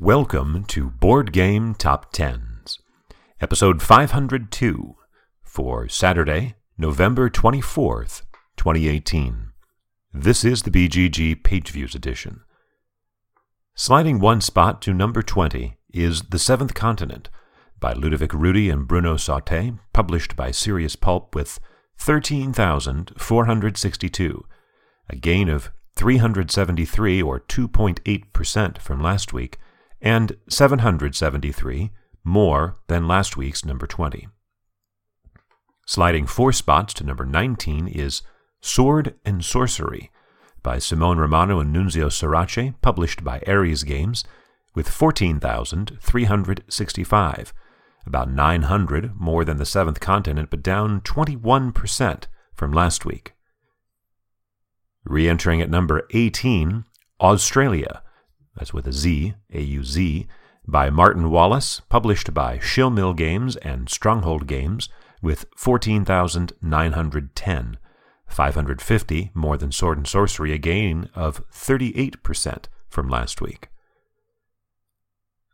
Welcome to Board Game Top Tens, episode 502 for Saturday, November 24th, 2018. This is the BGG Page Views edition. Sliding one spot to number 20 is The Seventh Continent by Ludovic Roudy and Bruno Sautter, published by Serious Poulp with 13,462, a gain of 373 or 2.8% from last week, and 773 more than last week's number 20. Sliding four spots to number 19 is Sword and Sorcery by Simone Romano and Nunzio Surace, published by Ares Games, with 14,365, about 900 more than the seventh continent, but down 21% from last week. Re entering at number 18, Auztralia, that's with a Z, A U Z, by Martin Wallace, published by SchilMil Games and Stronghold Games, with 14,910, 550 more than Sword and Sorcery, a gain of 38% from last week.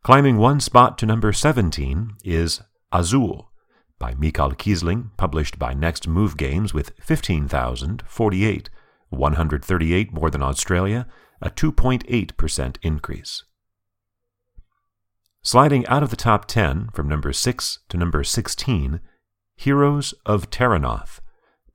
Climbing one spot to number 17 is Azul by Michael Kiesling, published by Next Move Games with 15,048, 138 more than Auztralia, a 2.8% increase. Sliding out of the top 10 from number 6 to number 16, Heroes of Terrinoth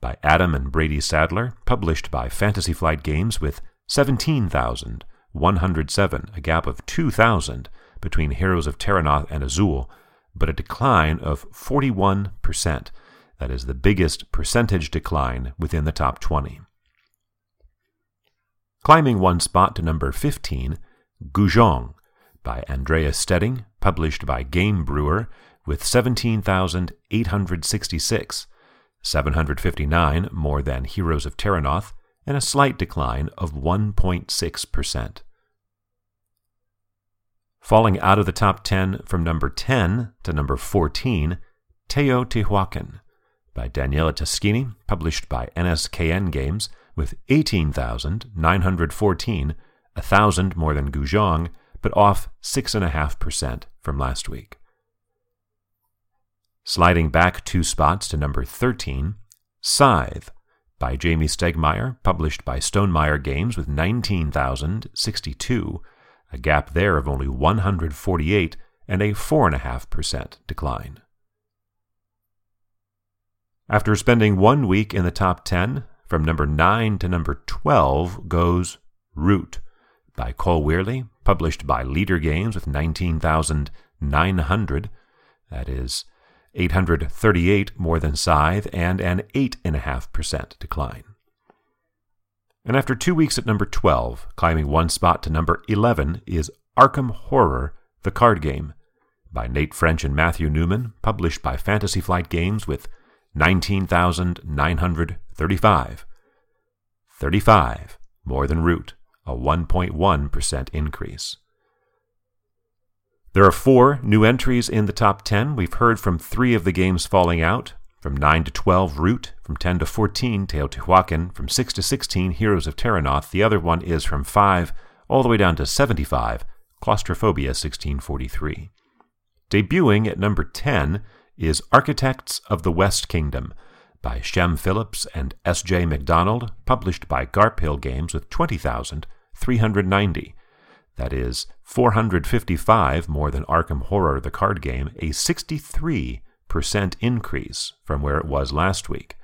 by Adam and Brady Sadler, published by Fantasy Flight Games with 17,107, a gap of 2,000 between Heroes of Terrinoth and Azul, but a decline of 41%. That is the biggest percentage decline within the top 20. Climbing one spot to number 15, Gugong by Andreas Steding, published by Game Brewer, with 17,866, 759 more than Heroes of Terrinoth, and a slight decline of 1.6%. Falling out of the top 10 from number 10 to number 14, Teotihuacan by Daniele Tascini, published by NSKN Games, with 18,914, a thousand more than Gugong, but off 6.5% from last week. Sliding back two spots to number 13, Scythe by Jamey Stegmaier, published by Stonemaier Games with 19,062, a gap there of only 148 and a 4.5% decline. After spending one week in the top 10, from number 9 to number 12 goes Root by Cole Wehrle, published by Leder Games with 19,900. That is 838 more than Scythe and an 8.5% decline. And after two weeks at number 12, climbing one spot to number 11 is Arkham Horror, the card game, by Nate French and Matthew Newman, published by Fantasy Flight Games with 19,935. 35, 35, more than Root, a 1.1% increase. There are four new entries in the top 10. We've heard from three of the games falling out. From 9 to 12, Root. From 10 to 14, Teotihuacan. From 6 to 16, Heroes of Terrinoth. The other one is from 5 all the way down to 75, Claustrophobia 1643. Debuting at number 10 is Architects of the West Kingdom by Shem Phillips and S.J. McDonald, published by Garphill Games with 20,390. That is 455 more than Arkham Horror, the card game, a 63% increase from where it was last week.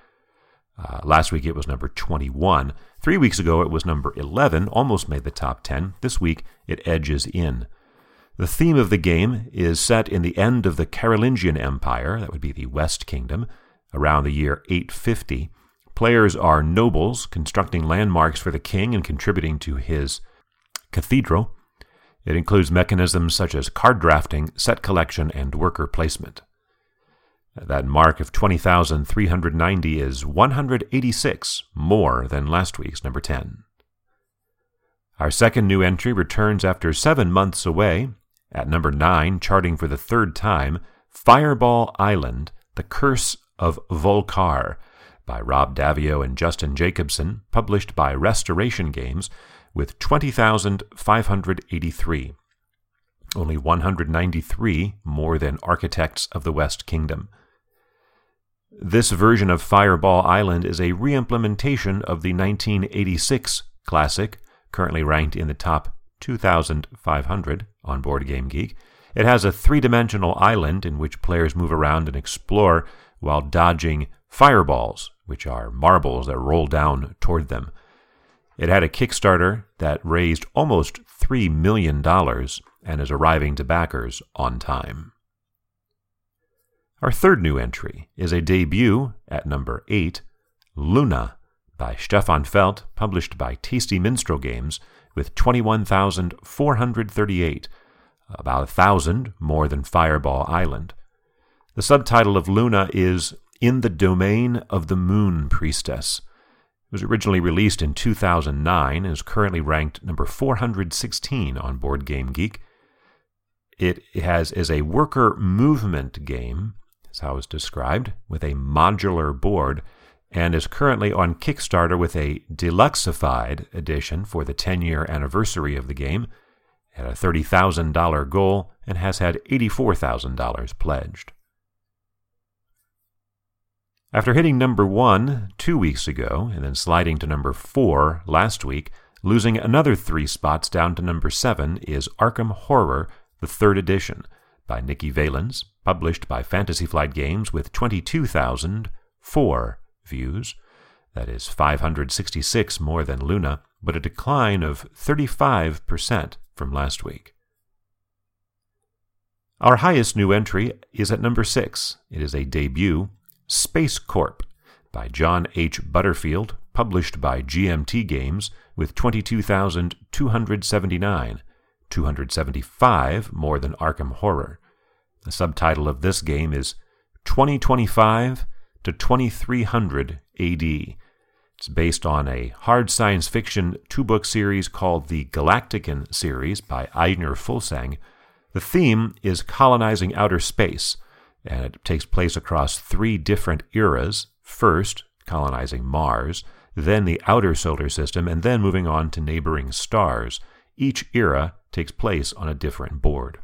Uh, last week it was number 21. Three weeks ago it was number 11, almost made the top 10. This week it edges in. The theme of the game is set in the end of the Carolingian Empire, that would be the West Kingdom, around the year 850. Players are nobles constructing landmarks for the king and contributing to his cathedral. It includes mechanisms such as card drafting, set collection, and worker placement. That mark of 20,390 is 186 more than last week's number 10. Our second new entry returns after seven months away at number 9, charting for the third time, Fireball Island The Curse of Vul-Kar by Rob Daviau and Justin Jacobson, published by Restoration Games, with 20,583. only 193 more than Architects of the West Kingdom. This version of Fireball Island is a reimplementation of the 1986 classic, currently ranked in the top 2,500 on Board Game Geek. It has a three dimensional island in which players move around and explore while dodging fireballs, which are marbles that roll down toward them. It had a Kickstarter that raised almost $3 million and is arriving to backers on time. Our third new entry is a debut at number 8, Luna, by Stefan Feld, published by Tasty Minstrel Games, with 21,438, about a thousand more than Fireball Island. The subtitle of Luna is In the Domain of the Moon Priestess. It was originally released in 2009 and is currently ranked number 416 on Board Game Geek. It has is a worker movement game, is how it's described, with a modular board, and is currently on Kickstarter with a deluxeified edition for the 10 year anniversary of the game, at a $30,000 goal, and has had $84,000 pledged. After hitting number one two weeks ago and then sliding to number four last week, losing another three spots down to number seven is Arkham Horror the third edition, by Nikki Valens, published by Fantasy Flight Games with 22,004 views. That is 566 more than Luna, but a decline of 35% from last week. Our highest new entry is at number 6. It is a debut, Space Corp, by John H. Butterfield, published by GMT Games with 22,279. 275 more than Arkham Horror. The subtitle of this game is 2025 to 2300 AD. It's based on a hard science fiction two book series called the Galactican series by Ejner Fulsang. The theme is colonizing outer space, and it takes place across three different eras. First, colonizing Mars, then the outer solar system, and then moving on to neighboring stars. Each era takes place on a different board.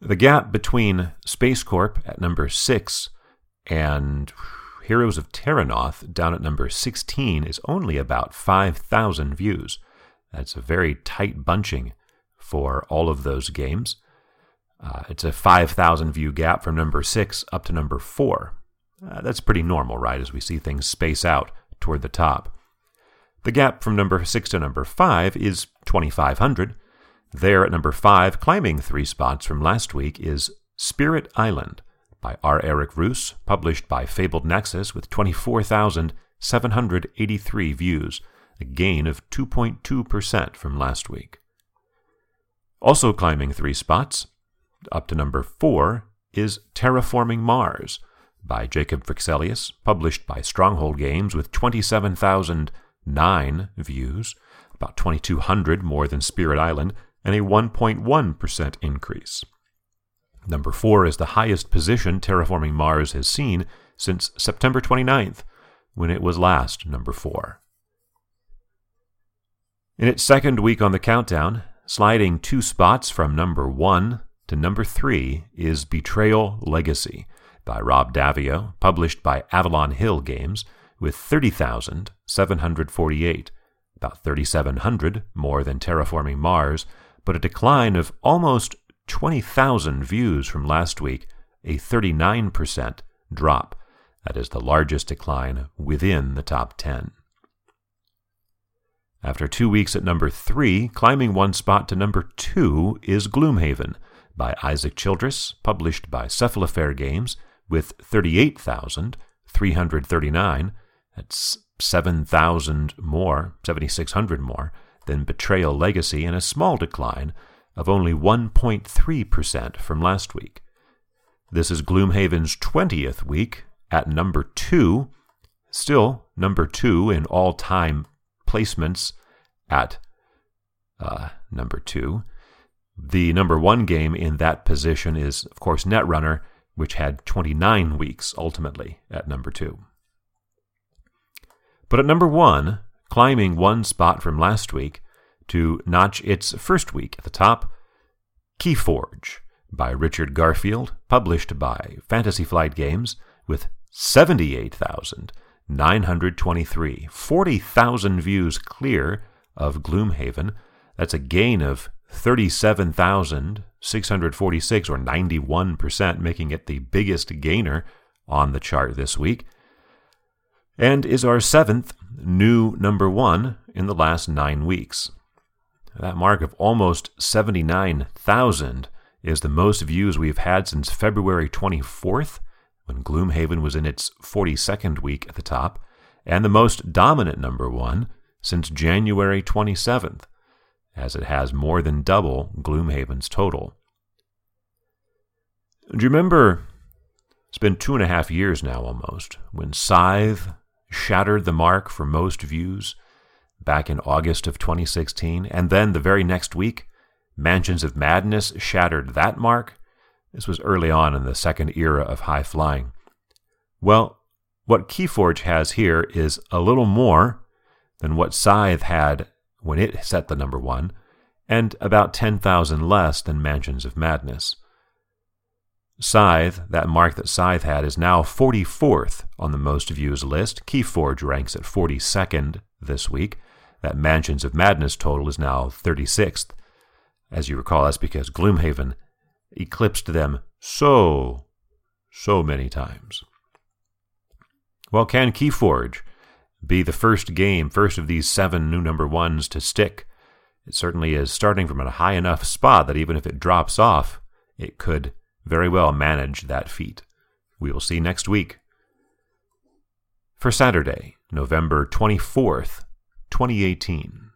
The gap between Space Corp at number 6 and Heroes of Terrinoth down at number 16 is only about 5,000 views. That's a very tight bunching for all of those games. Uh, it's a 5,000 view gap from number 6 up to number 4. Uh, that's pretty normal, right, as we see things space out toward the top. The gap from number 6 to number 5 is 2,500. There at number 5, climbing three spots from last week, is Spirit Island by R. Eric Reuss, published by Fabled Nexus with 24,783 views, a gain of 2.2% from last week. Also climbing three spots, up to number 4, is Terraforming Mars by Jacob Fryxelius, published by Stronghold Games with 27,009 views, about 2,200 more than Spirit Island, and a 1.1% increase. Number four is the highest position Terraforming Mars has seen since September 29th, when it was last number four. In its second week on the countdown, sliding two spots from number one to number three is Betrayal Legacy by Rob Daviau, published by Avalon Hill Games, with 30,748, about 3,700 more than Terraforming Mars, but a decline of almost 20,000 views from last week, a 39% drop. That is the largest decline within the top 10. After two weeks at number three, climbing one spot to number two is Gloomhaven by Isaac Childres, published by Cephalofair Games, with 38,339, that's 7,000 more, 7,600 more than Betrayal Legacy, and a small decline of only 1.3% from last week. This is Gloomhaven's 20th week at number two, still number two in all time placements at uh, number two. The number one game in that position is, of course, Netrunner, which had 29 weeks ultimately at number two. But at number one, climbing one spot from last week, to notch its first week at the top Keyforge by Richard Garfield, published by Fantasy Flight Games, with 78,923, 40,000 views clear of Gloomhaven. That's a gain of 37,646, or 91%, making it the biggest gainer on the chart this week, and is our seventh new number one in the last nine weeks. That mark of almost 79,000 is the most views we've had since February 24th, when Gloomhaven was in its 42nd week at the top, and the most dominant number one since January 27th, as it has more than double Gloomhaven's total. Do you remember? It's been two and a half years now almost when Scythe shattered the mark for most views back in August of 2016, and then the very next week, Mansions of Madness shattered that mark. This was early on in the second era of high flying. Well, what Keyforge has here is a little more than what Scythe had when it set the number one, and about 10,000 less than Mansions of Madness. Scythe, that mark that Scythe had, is now 44th on the most views list. Keyforge ranks at 42nd this week. That Mansions of Madness total is now 36th. As you recall, that's because Gloomhaven eclipsed them so, so many times. Well, can Keyforge be the first game, first of these seven new number ones to stick? It certainly is starting from a high enough spot that even if it drops off, it could very well manage that feat. We will see next week. For Saturday, November 24th, 2018.